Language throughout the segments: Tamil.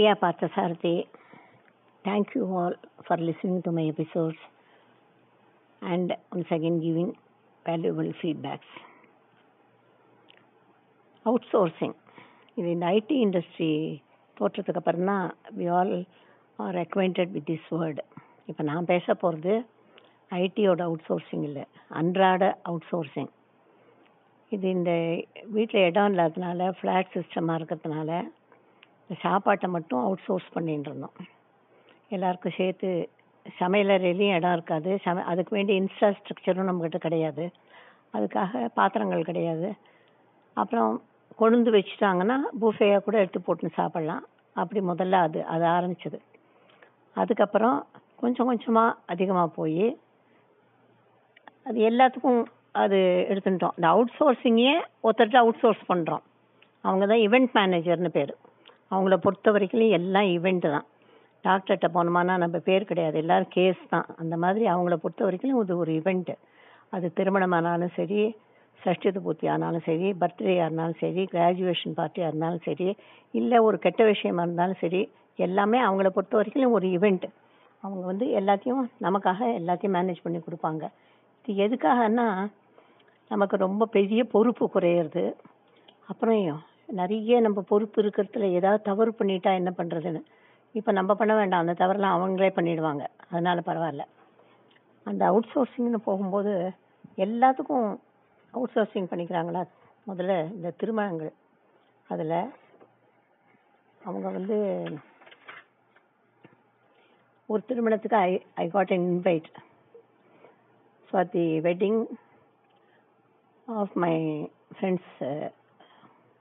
Priya Parthasarathy. Thank you all for listening to my episodes and once again giving valuable feedbacks. Outsourcing இது இந்த ஐடி இண்டஸ்ட்ரி தோற்றத்துக்கு அப்புறம் தான் we all are acquainted with this word இப்போ நான் பேச போகிறது ஐடியோட அவுட் சோர்சிங் இல்லை அன்றாட அவுட் சோர்சிங் இது இந்த வீட்டில் இடம் இல்லாததுனால ஃப்ளாட் சிஸ்டமாக இருக்கிறதுனால சாப்பாட்டை மட்டும் அவுட் சோர்ஸ் பண்ணிட்டு இருந்தோம் எல்லாருக்கும் சேர்த்து சமையலறையிலையும் இடம் இருக்காது. சம அதுக்கு வேண்டிய இன்ஃப்ராஸ்ட்ரக்சரும் நம்மக்கிட்ட கிடையாது. அதுக்காக பாத்திரங்கள் கிடையாது. அப்புறம் கொழுந்து வச்சுட்டாங்கன்னா பூஃபேயாக கூட எடுத்து போட்டு சாப்பிட்லாம். அப்படி முதல்ல அது அது ஆரம்பிச்சது. அதுக்கப்புறம் கொஞ்சம் கொஞ்சமாக அதிகமாக போய் அது எல்லாத்துக்கும் அது எடுத்துட்டோம் இந்த அவுட் சோர்சிங்கே ஒருத்தர்கிட்ட அவுட் சோர்ஸ் பண்ணுறோம் அவங்க தான் இவெண்ட் மேனேஜர்னு பேர். அவங்கள பொறுத்த வரைக்கும் எல்லாம் ஈவெண்ட்டு தான். டாக்டர்கிட்ட போனோமானா நம்ம பேர் கிடையாது. எல்லாரும் கேஸ் தான். அந்த மாதிரி அவங்கள பொறுத்த வரைக்கும் இது ஒரு ஈவெண்ட்டு அது திருமணமானாலும் சரி சஷ்டித பூர்த்தி ஆனாலும் சரி பர்த்டேயாக இருந்தாலும் சரி கிராஜுவேஷன் பார்ட்டியாக இருந்தாலும் சரி இல்லை ஒரு கெட்ட விஷயமா இருந்தாலும் சரி எல்லாமே அவங்கள பொறுத்த வரைக்கும் ஒரு ஈவெண்ட்டு அவங்க வந்து எல்லாத்தையும் நமக்காக எல்லாத்தையும் மேனேஜ் பண்ணி கொடுப்பாங்க. இது எதுக்காகன்னா நமக்கு ரொம்ப பெரிய பொறுப்பு குறையிறது. அப்புறம் நிறைய நம்ம பொறுப்பு இருக்கிறதுல ஏதாவது தவறு பண்ணிட்டா என்ன பண்ணுறதுன்னு இப்போ நம்ம பண்ண வேண்டாம். அந்த தவறுலாம் அவங்களே பண்ணிடுவாங்க. அதனால பரவாயில்ல. அந்த அவுட் சோர்சிங்னு போகும்போது எல்லாத்துக்கும் அவுட் சோர்சிங் பண்ணிக்கிறாங்களா? முதல்ல இந்த திருமணங்கள். அதில் அவங்க வந்து ஒரு திருமணத்துக்கு I I got an invite for the wedding of my friend's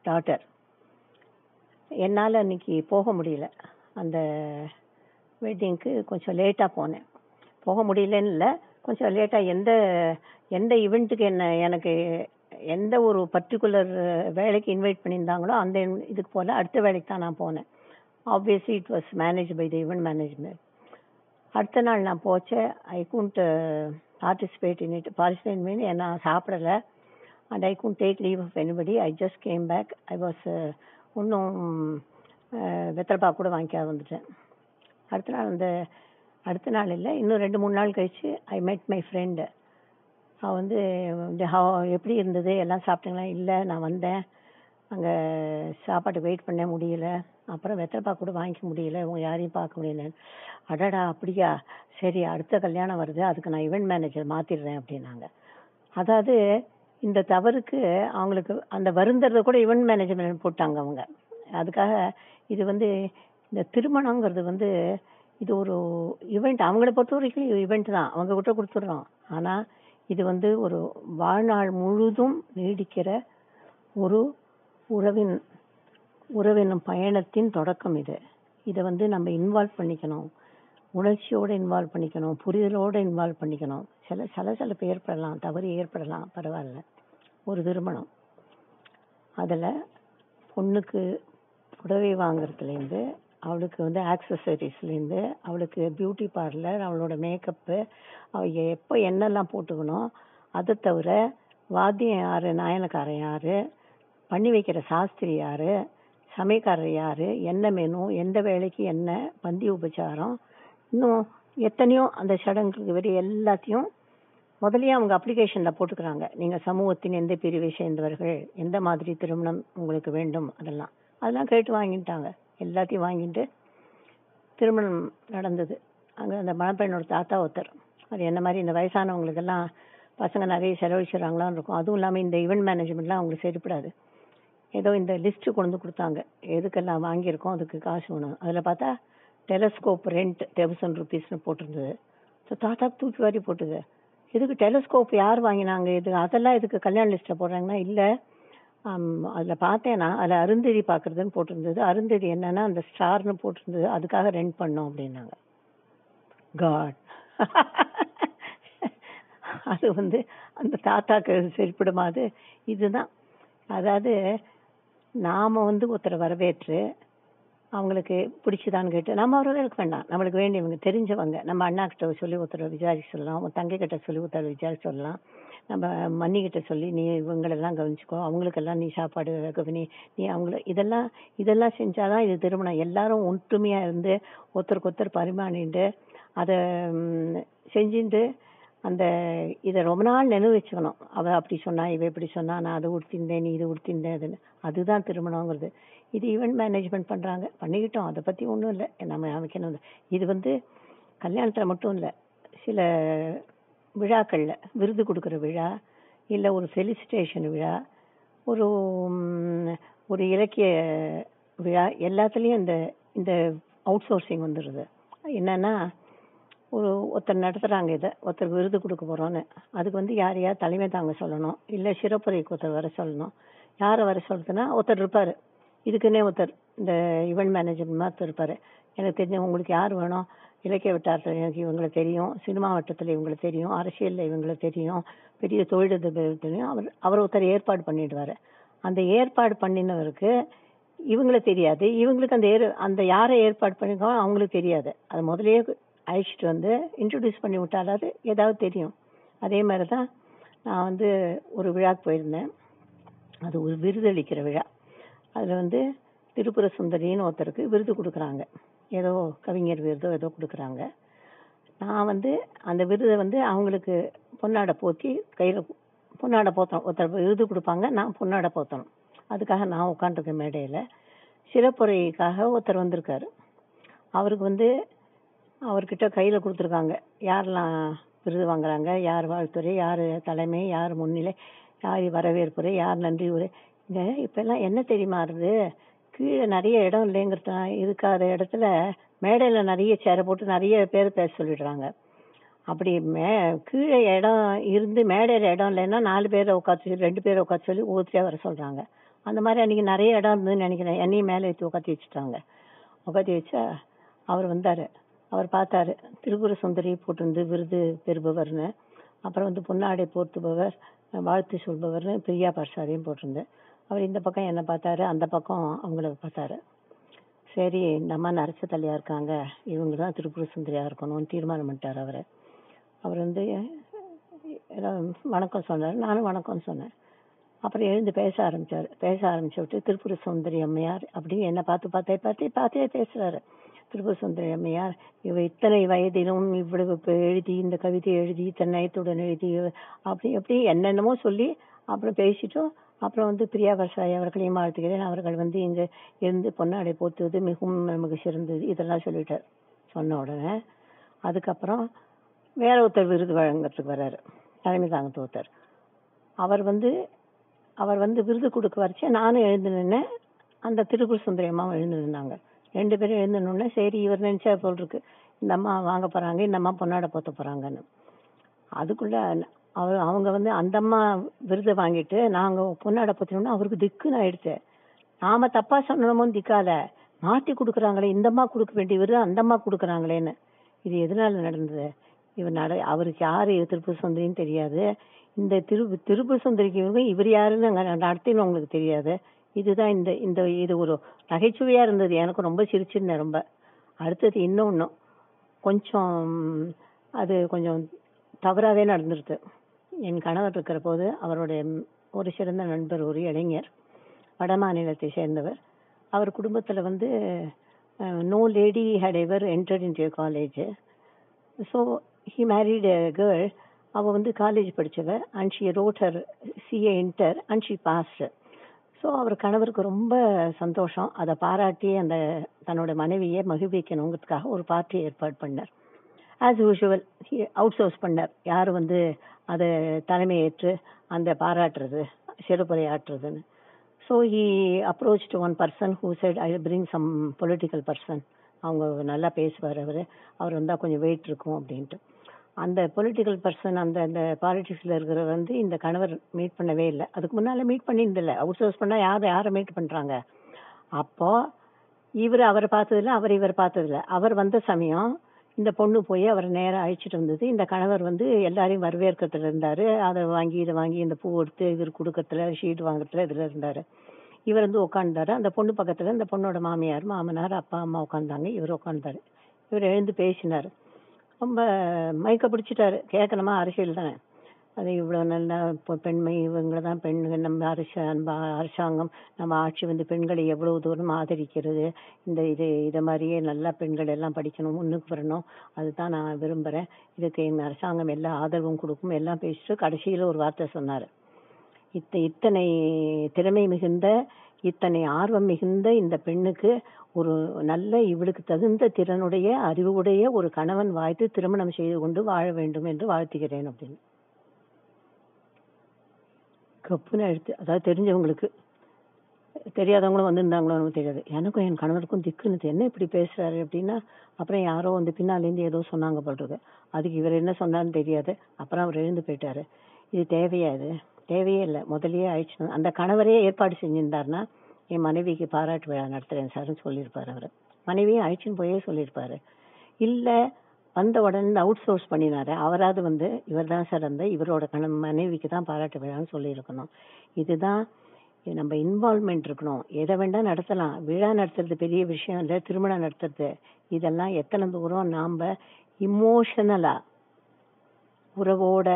daughter என்னால் அன்னைக்கு போக முடியல. அந்த வெட்டிங்க்கு கொஞ்சம் லேட்டாக போனேன். போக முடியலன்னு இல்லை. கொஞ்சம் லேட்டாக எந்த எந்த ஈவெண்ட்டுக்கு என்ன எனக்கு எந்த ஒரு பர்டிகுலர் வேலைக்கு இன்வைட் பண்ணியிருந்தாங்களோ அந்த இதுக்கு போல் அடுத்த வேலைக்கு தான் நான் போனேன். Obviously it was manage by the event management அடுத்த நாள் நான் போச்சேன் I couldn't participate in it participate mean நான் சாப்பிடலை. And I couldn't take leave of anybody I just came back I was இன்னும் uh, வெத்தலைப்பா கூட வாங்கிக்காத வந்துட்டேன். அடுத்த நாள் அந்த அடுத்த நாள் இல்லை இன்னும் ரெண்டு மூணு நாள் கழிச்சு ஐ மெட் மை ஃப்ரெண்டு அவள் வந்து இந்த எப்படி இருந்தது? எல்லாம் சாப்பிட்டீங்களா? இல்லை நான் வந்தேன். அங்கே சாப்பாட்டுக்கு வெயிட் பண்ண முடியல. அப்புறம் வெத்தலைப்பா கூட வாங்கிக்க முடியல. இவங்க யாரையும் பார்க்க முடியல. அடடா அப்படியா? சரி அடுத்த கல்யாணம் வருது. அதுக்கு நான் இவெண்ட் மேனேஜர் மாற்றிடுறேன் அப்படின்னாங்க. அதாவது இந்த தவறுக்கு அவங்களுக்கு அந்த வருந்தறதை கூட இவெண்ட் மேனேஜ்மெண்ட் போட்டாங்க அவங்க. அதுக்காக இது வந்து இந்த திருமணங்கிறது வந்து இது ஒரு ஈவெண்ட் அவங்கள பொறுத்த வரைக்கும் இவெண்ட் தான். அவங்க கிட்ட கொடுத்துட்றோம். ஆனால் இது வந்து ஒரு வாழ்நாள் முழுதும் நீடிக்கிற ஒரு உறவின் உறவின் பயணத்தின் தொடக்கம் இது. இதை வந்து நம்ம இன்வால்வ் பண்ணிக்கணும். உணர்ச்சியோடு இன்வால்வ் பண்ணிக்கணும். புரிதலோட இன்வால்வ் பண்ணிக்கணும். சில சலசலப்பு ஏற்படலாம் தவறு ஏற்படலாம் பரவாயில்ல. ஒரு திருமணம். அதில் பொண்ணுக்கு புடவை வாங்குறதுலேருந்து அவளுக்கு வந்து ஆக்சசரிஸ்லேருந்து அவளுக்கு பியூட்டி பார்லர் அவளோட மேக்கப்பு அவள் எப்போ என்னெல்லாம் போட்டுக்கணும் அதை தவிர வாத்தியம் யார் நாயனக்காரன் யார் பண்ணி வைக்கிற சாஸ்திரி யார் சமையக்காரர் யார் என்ன மெனு எந்த வேலைக்கு என்ன பந்தி உபச்சாரம் இன்னும் எத்தனையோ அந்த சடங்குக்கு வெறும் எல்லாத்தையும் முதல்லயே அவங்க அப்ளிகேஷனில் போட்டுக்கிறாங்க. நீங்கள் சமூகத்தின் எந்த பிரிவை சேர்ந்தவர்கள் எந்த மாதிரி திருமணம் உங்களுக்கு வேண்டும் அதெல்லாம். அதெல்லாம் கேட்டு வாங்கிட்டாங்க. எல்லாத்தையும் வாங்கிட்டு திருமணம் நடந்தது. அங்கே அந்த மணப்பெண்ணோட தாத்தா ஒருத்தர். அது என்ன மாதிரி இந்த வயசானவங்களுக்கெல்லாம் பசங்க நிறைய செலவழிச்சிடறாங்களான்னு இருக்கும். அதுவும் இல்லாமல் இந்த ஈவெண்ட் மேனேஜ்மெண்ட்லாம் அவங்களுக்கு சரிப்படாது. ஏதோ இந்த லிஸ்ட்டு கொண்டு வந்து கொடுத்தாங்க. எதுக்கெல்லாம் வாங்கியிருக்கோம் அதுக்கு காசு வேணும். அதில் பார்த்தா டெலஸ்கோப் ரெண்ட் தௌசண்ட் ருபீஸ்னு போட்டிருந்தது. ஸோ தாத்தா தூக்கி வாரி போட்டுது. இதுக்கு டெலஸ்கோப் யார் வாங்கினாங்க? இது அதெல்லாம் இதுக்கு கல்யாண லிஸ்ட்டில் போடுறாங்கன்னா? இல்லை. அதில் பார்த்தேன்னா அதில் அருந்ததி பார்க்குறதுன்னு போட்டிருந்தது. அருந்ததி என்னன்னா அந்த ஸ்டார்னு போட்டிருந்தது. அதுக்காக ரெண்ட் பண்ணோம் அப்படின்னாங்க. காட் அது வந்து அந்த தாத்தாக்கு சரிப்படுமா அது? இதுதான். அதாவது நாம் வந்து ஒருத்தரை வரவேற்று அவங்களுக்கு பிடிச்சுதான்னு கேட்டு நம்ம அவர்களுக்கு வேண்டாம். நம்மளுக்கு வேண்டியவங்க தெரிஞ்சவங்க நம்ம அண்ணா கிட்ட சொல்லி ஒருத்தர் விசாரிச்சு சொல்லலாம் உன் தங்கை கிட்ட சொல்லி ஒருத்தர் விசாரிச்சு சொல்லலாம். நம்ம மன்னி கிட்ட சொல்லி நீ இவங்களெல்லாம் கவனிச்சுக்கோ அவங்களுக்கெல்லாம் நீ சாப்பாடு கவனி நீ அவங்கள இதெல்லாம் இதெல்லாம் செஞ்சாதான் இது திருமணம். எல்லாரும் ஒற்றுமையா இருந்து ஒருத்தருக்கு ஒருத்தர் பரிமாறிண்டு அதை செஞ்சுட்டு அந்த இதை ரொம்ப நாள் நினைவு வச்சுக்கணும். அவ அப்படி சொன்னா இவ இப்படி சொன்னா நான் அதை உடுத்திருந்தேன் நீ இது உடுத்திருந்தேன் அதுன்னு. அதுதான் திருமணங்கிறது. இது ஈவெண்ட் மேனேஜ்மெண்ட் பண்ணுறாங்க பண்ணிக்கிட்டோம். அதை பற்றி ஒன்றும் இல்லை. நம்ம அமைக்கணும் இது வந்து கல்யாணத்தில் மட்டும் இல்லை. சில விழாக்களில் விருது கொடுக்குற விழா இல்லை ஒரு ஃபெலிசிட்டேஷன் விழா ஒரு ஒரு இலக்கிய விழா எல்லாத்துலேயும் இந்த இந்த அவுட் சோர்சிங் வந்துடுது என்னென்னா ஒரு ஒருத்தர் நடத்துகிறாங்க இதை ஒருத்தர் விருது கொடுக்க போகிறோன்னு அதுக்கு வந்து யார் யார் தலைமை தாங்க சொல்லணும்? இல்லை சிறப்புரைக்கு ஒருத்தர் வர சொல்லணும். யாரை வர சொல்றதுன்னா ஒருத்தர் இருப்பார். இதுக்குன்னே ஒருத்தர் இந்த இவெண்ட் மேனேஜர் மாதிரி இருப்பார். எனக்கு தெரிஞ்ச உங்களுக்கு யார் வேணும்? இலக்கிய வட்டாரத்தில் எனக்கு இவங்களை தெரியும். சினிமா வட்டத்தில் இவங்களை தெரியும். அரசியலில் இவங்களை தெரியும். பெரிய தொழிலதிபர் தெரியும். அவர் அவர் ஒருத்தர் ஏற்பாடு பண்ணிடுவார். அந்த ஏற்பாடு பண்ணினவருக்கு இவங்களை தெரியாது. இவங்களுக்கு அந்த ஏர் அந்த யாரை ஏற்பாடு பண்ணிருக்கோ அவங்களுக்கு தெரியாது. அது முதல்லயே அழைச்சிட்டு வந்து இன்ட்ரடியூஸ் பண்ணி விட்டாலாவது ஏதாவது தெரியும். அதே மாதிரி தான் நான் வந்து ஒரு விழாக்கு போயிருந்தேன். அது ஒரு விருதளிக்கிற விழா. அதில் வந்து திருப்புர சுந்தரின்னு ஒருத்தருக்கு விருது கொடுக்குறாங்க. ஏதோ கவிஞர் விருதோ ஏதோ கொடுக்குறாங்க. நான் வந்து அந்த விருதை வந்து அவங்களுக்கு பொன்னாடை போத்தி கையில் பொன்னாடை போத்தணும். ஒருத்தர் விருது கொடுப்பாங்க நான் பொன்னாடை போத்தணும். அதுக்காக நான் உட்காந்துருக்கேன் மேடையில் சிறப்புரைக்காக ஒருத்தர் வந்திருக்காரு. அவருக்கு வந்து அவர்கிட்ட கையில் கொடுத்துருக்காங்க. யாரெல்லாம் விருது வாங்குறாங்க யார் வாழ்த்துறை யார் தலைமை யார் முன்னிலை யார் வரவேற்புரை யார் நன்றி உரை இங்க இப்பெல்லாம் என்ன தெரியுமா இருது கீழே நிறைய இடம் இல்லைங்கிறத இருக்காத இடத்துல மேடையில நிறைய சேரை போட்டு நிறைய பேர் பேச சொல்லிடுறாங்க. அப்படி மே கீழே இடம் இருந்து மேடையில இடம் இல்லைன்னா நாலு பேரை உட்காந்து சொல்லி ரெண்டு பேரை உட்காந்து சொல்லி ஒவ்வொருத்தரையா வர சொல்றாங்க. அந்த மாதிரி அன்னைக்கு நிறைய இடம் இருந்ததுன்னு நினைக்கிறேன். என்னையும் மேலே ஏற்றி உட்காத்தி வச்சுட்டாங்க. உட்காத்தி வச்சா அவர் வந்தாரு. அவர் பார்த்தாரு. திருப்புர சுந்தரி போட்டிருந்து விருது பெறுபவர்னு. அப்புறம் வந்து பொன்னாடை போர்த்துபவர் வாழ்த்து சொல்பவர்னு பிரியா பர்சாதையும் போட்டிருந்து அவர் இந்த பக்கம் என்ன பார்த்தாரு அந்த பக்கம் அவங்கள பார்த்தாரு. சரி இந்த அம்மா நரச தலையா இருக்காங்க. இவங்க தான் திருப்புர சுந்தரியா இருக்கணும்னு தீர்மானம் பண்ணிட்டார் அவர். அவர் வந்து வணக்கம் சொன்னார். நானும் வணக்கம் சொன்னேன். அப்புறம் எழுந்து பேச ஆரம்பிச்சார். பேச ஆரம்பிச்சு விட்டு திருப்புர சுந்தரி அம்மையார் அப்படின்னு என்ன பார்த்து பார்த்தே பார்த்தே பார்த்தே பேசுறாரு. திருப்புர சுந்தரி அம்மையார் இவ இத்தனை வயதிலும் இவ்வளவு எழுதி இந்த கவிதை எழுதி இத்தனை நயத்துடன் எழுதி அப்படி அப்படி என்னென்னமோ சொல்லி அப்புறம் பேசிட்டோம். அப்புறம் வந்து பிரியா பர்சாய் அவர்களையும் வாழ்த்துகிறேன். அவர்கள் வந்து இங்கே இருந்து பொன்னாடை போத்துவது மிகவும் நமக்கு சிறந்தது. இதெல்லாம் சொல்லிட்டார். சொன்ன உடனே அதுக்கப்புறம் வேற ஒருத்தர் விருது வழங்குறதுக்கு வர்றாரு. தலைமை தாங்கத்து ஒருத்தர் அவர் வந்து அவர் வந்து விருது கொடுக்க வரைச்சு நானும் எழுந்து நின்னேன். அந்த திருப்பூர் சுந்தரி அம்மாவும் எழுந்து நின்னாங்க. ரெண்டு பேரும் எழுந்து சரி இவர் நினைச்சா போல் இருக்கு. இந்த அம்மா வாங்க போகிறாங்க இந்த அம்மா பொன்னாடை போத்த போகிறாங்கன்னு அதுக்குள்ள அவர் அவங்க வந்து அந்த அம்மா விருதை வாங்கிட்டு நாங்கள் பொண்ணாட போத்தினோம்னா அவருக்கு திக்குன்னு ஆயிடுச்சு. நாம தப்பா சொன்னோமோ திக்கால மாத்தி கொடுக்குறாங்களே இந்தம்மா கொடுக்க வேண்டிய விருது அந்தம்மா கொடுக்குறாங்களேன்னு. இது எதனால நடந்தது? இவர் நட அவருக்கு யாரு திருப்பூர் சுந்தரின்னு தெரியாது. இந்த திரு திருப்பூர் சுந்தரிக்கு இவங்க இவர் யாருன்னு அங்கே நடத்தின்னு உங்களுக்கு தெரியாது. இதுதான் இந்த இந்த இது ஒரு நகைச்சுவையா இருந்தது. எனக்கு ரொம்ப சிரிச்சிருந்தேன் ரொம்ப. அடுத்தது இன்னொன்று கொஞ்சம் அது கொஞ்சம் தவறாகவே நடந்துருது. என் கணவர் இருக்கிற போது அவருடைய ஒரு சிறந்த நண்பர் ஒரு இளைஞர் வட மாநிலத்தை சேர்ந்தவர். அவர் குடும்பத்தில் வந்து no lady had ever entered in college so he married girl அவள் வந்து college படித்தவ and she wrote her CA inter and she passed so அவர் கணவருக்கு ரொம்ப சந்தோஷம். அதை பாராட்டி அந்த தன்னோட மனைவியை மகிழ்விக்கணுங்கிறதுக்காக ஒரு பார்ட்டி ஏற்பாடு பண்ணார். ஆஸ் யூஷுவல் அவுட் சோர்ஸ் பண்ணார். யார் வந்து அதை தலைமையேற்று அந்த பாராட்டுறது சிறப்புரை ஆற்றுறதுன்னு so he approach to one person who said I bring some political person அவங்க நல்லா பேசுவார் அவர். அவர் வந்தால் கொஞ்சம் வெயிட் இருக்கும் அப்படின்ட்டு. அந்த பொலிட்டிக்கல் பர்சன் அந்த அந்த பாலிட்டிக்ஸில் இருக்கிற வந்து இந்த கணவர் மீட் பண்ணவே இல்லை. அதுக்கு முன்னால் மீட் பண்ணியிருந்தில்ல அவுட் சோர்ஸ் பண்ணால் யார் யாரை மீட் பண்ணுறாங்க அப்போது இவர் அவரை பார்த்ததில்ல அவர் இவர் பார்த்ததில்ல. அவர் வந்த சமயம் இந்த பொண்ணு போய் அவரை நேரம் அழைச்சிட்டு வந்தது. இந்த கணவர் வந்து எல்லாரையும் வரவேற்கிறதுல இருந்தாரு. அதை வாங்கி இதை வாங்கி இந்த பூ எடுத்து இவர் கொடுக்கறதுல ஷீட் வாங்குறதுல இதுல இருந்தாரு. இவர் வந்து உட்காந்தாரு அந்த பொண்ணு பக்கத்துல இந்த பொண்ணோட மாமியார் மாமனார் அப்பா அம்மா உட்காந்தாங்க இவர் உட்காந்தாரு இவர் எழுந்து பேசினார். ரொம்ப மயக்க பிடிச்சிட்டாரு. கேட்கணுமா அரசியல் தானே. அது இவ்வளோ நல்லா இப்போ பெண்மை இவங்களை தான் பெண்கள் நம்ம அரச நம்ம அரசாங்கம் நம்ம ஆட்சி வந்து பெண்களை எவ்வளோ தூரம் ஆதரிக்கிறது? இந்த இது இதை மாதிரியே நல்லா பெண்கள் எல்லாம் படிக்கணும் முன்னுக்கு வரணும். அதுதான் நான் விரும்புகிறேன் இதுக்கு எங்கள் அரசாங்கம் எல்லா ஆதரவும் கொடுக்கும். எல்லாம் பேசிட்டு கடைசியில் ஒரு வார்த்தை சொன்னார். இத்த இத்தனை திறமை மிகுந்த இத்தனை ஆர்வம் மிகுந்த இந்த பெண்ணுக்கு ஒரு நல்ல இவளுக்கு தகுந்த திறனுடைய அறிவுடைய ஒரு கணவன் வாய்த்து திருமணம் செய்து கொண்டு வாழ வேண்டும் என்று வாழ்த்துகிறேன் அப்படின்னு. கப்புன்னு அழுத்து அதாவது தெரிஞ்சவங்களுக்கு தெரியாதவங்களும் வந்திருந்தாங்களோ நமக்கு தெரியாது. எனக்கும் என் கணவருக்கும் திக்குன்னு என்ன இப்படி பேசுறாரு அப்படின்னா அப்புறம் யாரோ வந்து பின்னாலேருந்து ஏதோ சொன்னாங்க போல் அதுக்கு இவர் என்ன சொன்னான்னு தெரியாது. அப்புறம் அவர் எழுந்து போயிட்டாரு. இது தேவையா இது? தேவையே இல்லை. முதல்லயே ஆயிடுச்சு அந்த கணவரே ஏற்பாடு செஞ்சிருந்தாருன்னா என் மனைவிக்கு பாராட்டு விழா நடத்துறேன் சார்னு சொல்லியிருப்பார் அவர். மனைவியும் அழிச்சின்னு போயே சொல்லியிருப்பாரு. இல்லை வந்த உடனே அவுட் சோர்ஸ் பண்ணினாரு. அவராவது வந்து இவர் தான் சிறந்த இவரோட கண மனைவிக்கு தான் பாராட்டு விழான்னு சொல்லியிருக்கணும். இதுதான் நம்ம இன்வால்மெண்ட் இருக்கணும். எதை வேண்டாம் நடத்தலாம். விழா நடத்துறது பெரிய விஷயம் இல்லை திருமணம் நடத்துறது. இதெல்லாம் எத்தனை தூரம் நாம் இமோஷனலாக உறவோட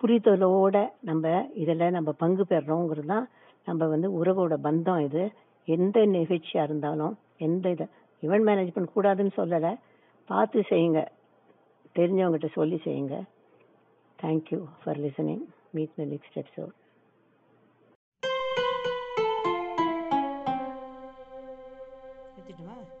புரிதலோட நம்ம இதில் நம்ம பங்கு பெறோங்கிறது தான் நம்ம வந்து உறவோட பந்தம் இது. எந்த நிகழ்ச்சியாக இருந்தாலும் எந்த இது இவெண்ட் மேனேஜ்மெண்ட் கூடாதுன்னு சொல்லலை. பார்த்து செய்யுங்க. தெரிஞ்சவங்ககிட்ட சொல்லி செய்யுங்க. Thank you for listening meet the next episode